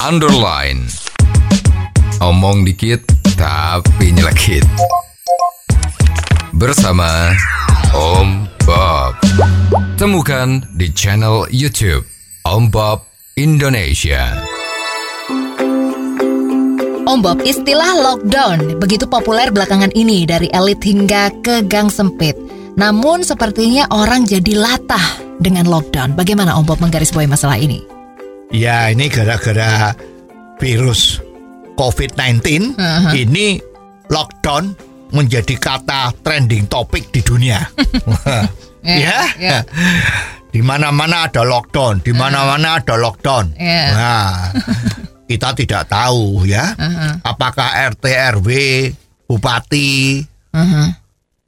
underline. Omong dikit tapi nyelekit. Bersama Om Bob. Temukan di channel YouTube Om Bob Indonesia. Om Bob, istilah lockdown begitu populer belakangan ini dari elit hingga ke gang sempit. Namun sepertinya orang jadi latah dengan lockdown. Bagaimana Om Bob menggarisbawahi masalah ini? Ya ini gara-gara virus COVID-19 Aha. ini lockdown menjadi kata trending topik di dunia. ya, ya. di mana-mana ada lockdown, di mana-mana ada lockdown. Ya. Nah, kita tidak tahu ya, Aha. apakah RT RW, bupati, Aha.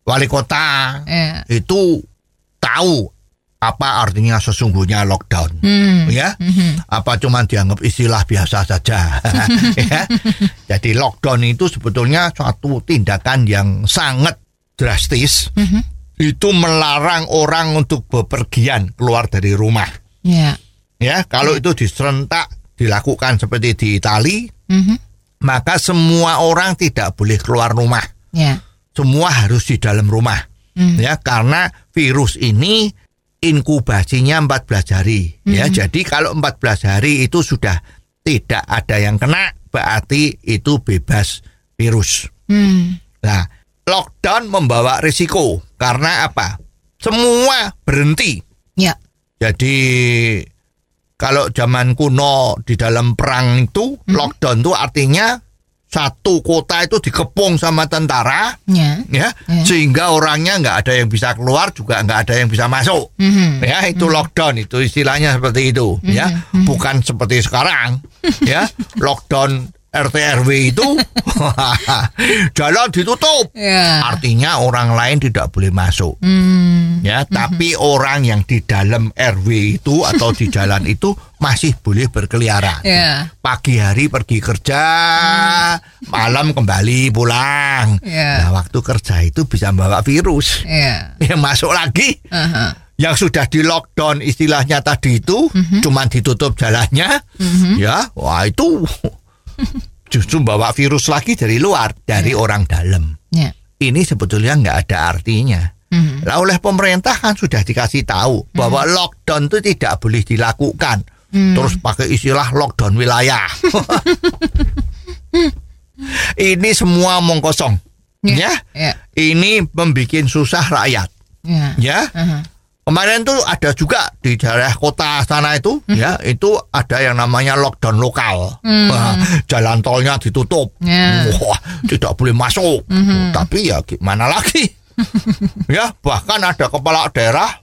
wali kota itu tahu apa artinya sesungguhnya lockdown. Hmm. ya? Apa cuman dianggap istilah biasa saja? Ya? Jadi lockdown itu sebetulnya suatu tindakan yang sangat drastis. Itu melarang orang untuk bepergian keluar dari rumah. Ya. ya kalau itu diserentak dilakukan seperti di Itali Mhm. maka semua orang tidak boleh keluar rumah. Ya. semua harus di dalam rumah. Ya karena virus ini inkubasinya 14 hari. Ya jadi kalau 14 hari itu sudah tidak ada yang kena berarti itu bebas virus. Hmm. nah lockdown membawa risiko. Karena apa? Semua berhenti. Ya. jadi kalau zaman kuno di dalam perang itu lockdown itu artinya satu kota itu dikepung sama tentara Ya. ya. Ya. sehingga orangnya nggak ada yang bisa keluar juga nggak ada yang bisa masuk. Mhm. ya itu lockdown itu istilahnya seperti itu ya. Bukan seperti sekarang ya. Lockdown RT RW itu jalan ditutup Ya. artinya orang lain tidak boleh masuk Hmm. ya tapi orang yang di dalam RW itu atau di jalan itu masih boleh berkeliaran Ya. pagi hari pergi kerja, malam kembali pulang. Ya. Nah, waktu kerja itu bisa bawa virus. Ya. Ya masuk lagi. Aha. Yang sudah di lockdown istilahnya tadi itu, cuman ditutup jalannya, ya, wah itu justru bawa virus lagi dari luar, dari orang dalam. Ya. Ini sebetulnya nggak ada artinya. Mhm. Lah oleh pemerintah kan sudah dikasih tahu bahwa lockdown itu tidak boleh dilakukan. Terus pakai istilah lockdown wilayah. Ini semua omong kosong. Ya. Ya. Ya. Ini membuat susah rakyat. Ya. Ya. Aha. Kemarin tuh ada juga di daerah kota sana itu, ya, itu ada yang namanya lockdown lokal. Wah, jalan tolnya ditutup. Ya. Wah, tidak boleh masuk. Tapi ya gimana lagi? ya, bahkan ada kepala daerah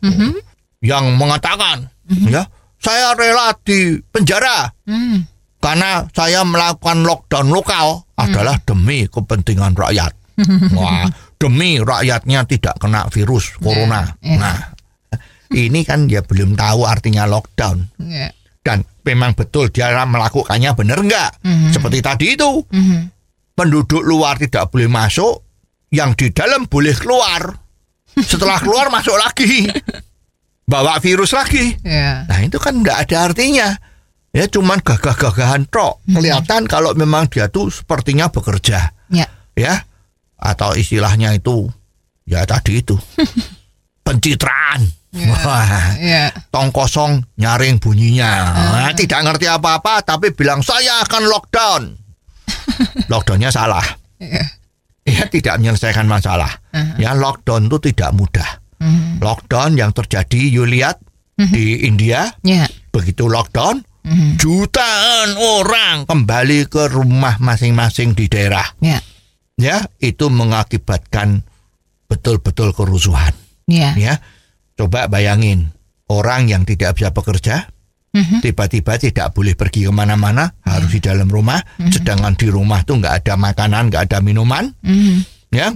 yang mengatakan, ya, saya rela di penjara Hmm. karena saya melakukan lockdown lokal adalah demi kepentingan rakyat. Wah, demi rakyatnya tidak kena virus corona. ya. Nah, ini kan dia belum tahu artinya lockdown Ya. dan memang betul dia melakukannya benar nggak? Seperti tadi itu, Mhm. penduduk luar tidak boleh masuk, yang di dalam boleh keluar. Setelah keluar masuk lagi, bawa virus lagi. Ya. Nah itu kan nggak ada artinya. Ya cuman gagah-gagahan tok. Kelihatan kalau memang dia tuh sepertinya bekerja. Ya. Ya. Atau istilahnya itu ya tadi itu. Pencitraan. Wah, Ya. tong kosong nyaring bunyinya. Nah, tidak ngerti apa-apa tapi bilang saya akan lockdown. Lockdownnya salah. Ya. Ya tidak menyelesaikan masalah. Ya lockdown itu tidak mudah. Mhm. Lockdown yang terjadi you lihat di India Ya. begitu lockdown Mhm. jutaan orang kembali ke rumah masing-masing di daerah Ya. ya itu mengakibatkan betul-betul kerusuhan Ya. ya coba bayangin orang yang tidak bisa bekerja Mhm. tiba-tiba tidak boleh pergi ke mana-mana harus di dalam rumah sedangkan di rumah tuh nggak ada makanan nggak ada minuman Mhm. ya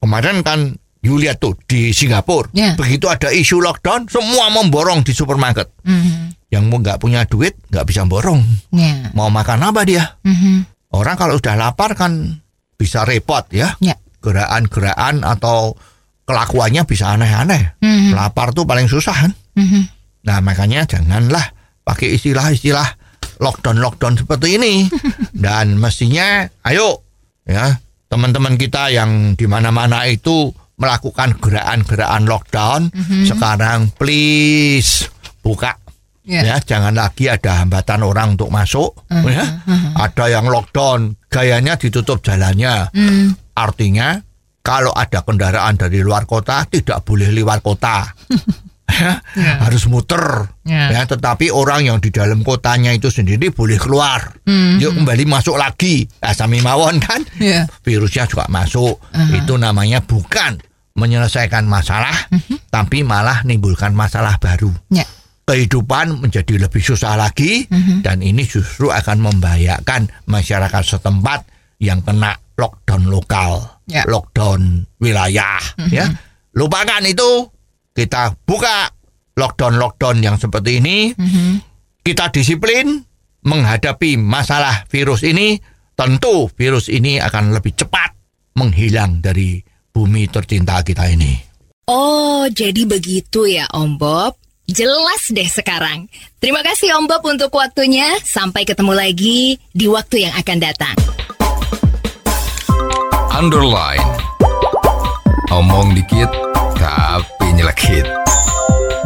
kemarin kan you lihat tuh di Singapura Ya. begitu ada isu lockdown semua memborong di supermarket Mhm. yang mau nggak punya duit nggak bisa borong Ya. mau makan apa dia Mhm. orang kalau sudah lapar kan bisa repot ya Ya. gerakan-gerakan atau kelakuannya bisa aneh-aneh Mhm. lapar tuh paling susah kan Mhm. nah makanya janganlah pakai istilah-istilah lockdown-lockdown seperti ini. Dan mestinya ayo ya teman-teman kita yang di mana-mana itu melakukan gerakan-gerakan lockdown sekarang please buka Ya. ya jangan lagi ada hambatan orang untuk masuk ya ada yang lockdown gayanya ditutup jalannya Hmm. artinya kalau ada kendaraan dari luar kota tidak boleh lewat kota. Ya, harus muter. Ya. ya tetapi orang yang di dalam kotanya itu sendiri boleh keluar. Yuk kembali masuk lagi. Nah, sami mawon kan? Ya. virusnya juga masuk. Itu namanya bukan menyelesaikan masalah tapi malah nimbulkan masalah baru. Ya. kehidupan menjadi lebih susah lagi dan ini justru akan membahayakan masyarakat setempat yang kena lockdown lokal, Ya. lockdown wilayah, ya. Lupakan itu. Kita buka lockdown-lockdown yang seperti ini. Kita disiplin menghadapi masalah virus ini. Tentu virus ini akan lebih cepat menghilang dari bumi tercinta kita ini. Oh, jadi begitu ya Om Bob. Jelas deh sekarang. Terima kasih Om Bob untuk waktunya. Sampai ketemu lagi di waktu yang akan datang. Underline. Omong dikit tapi nyelekit.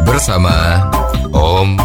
Bersama Om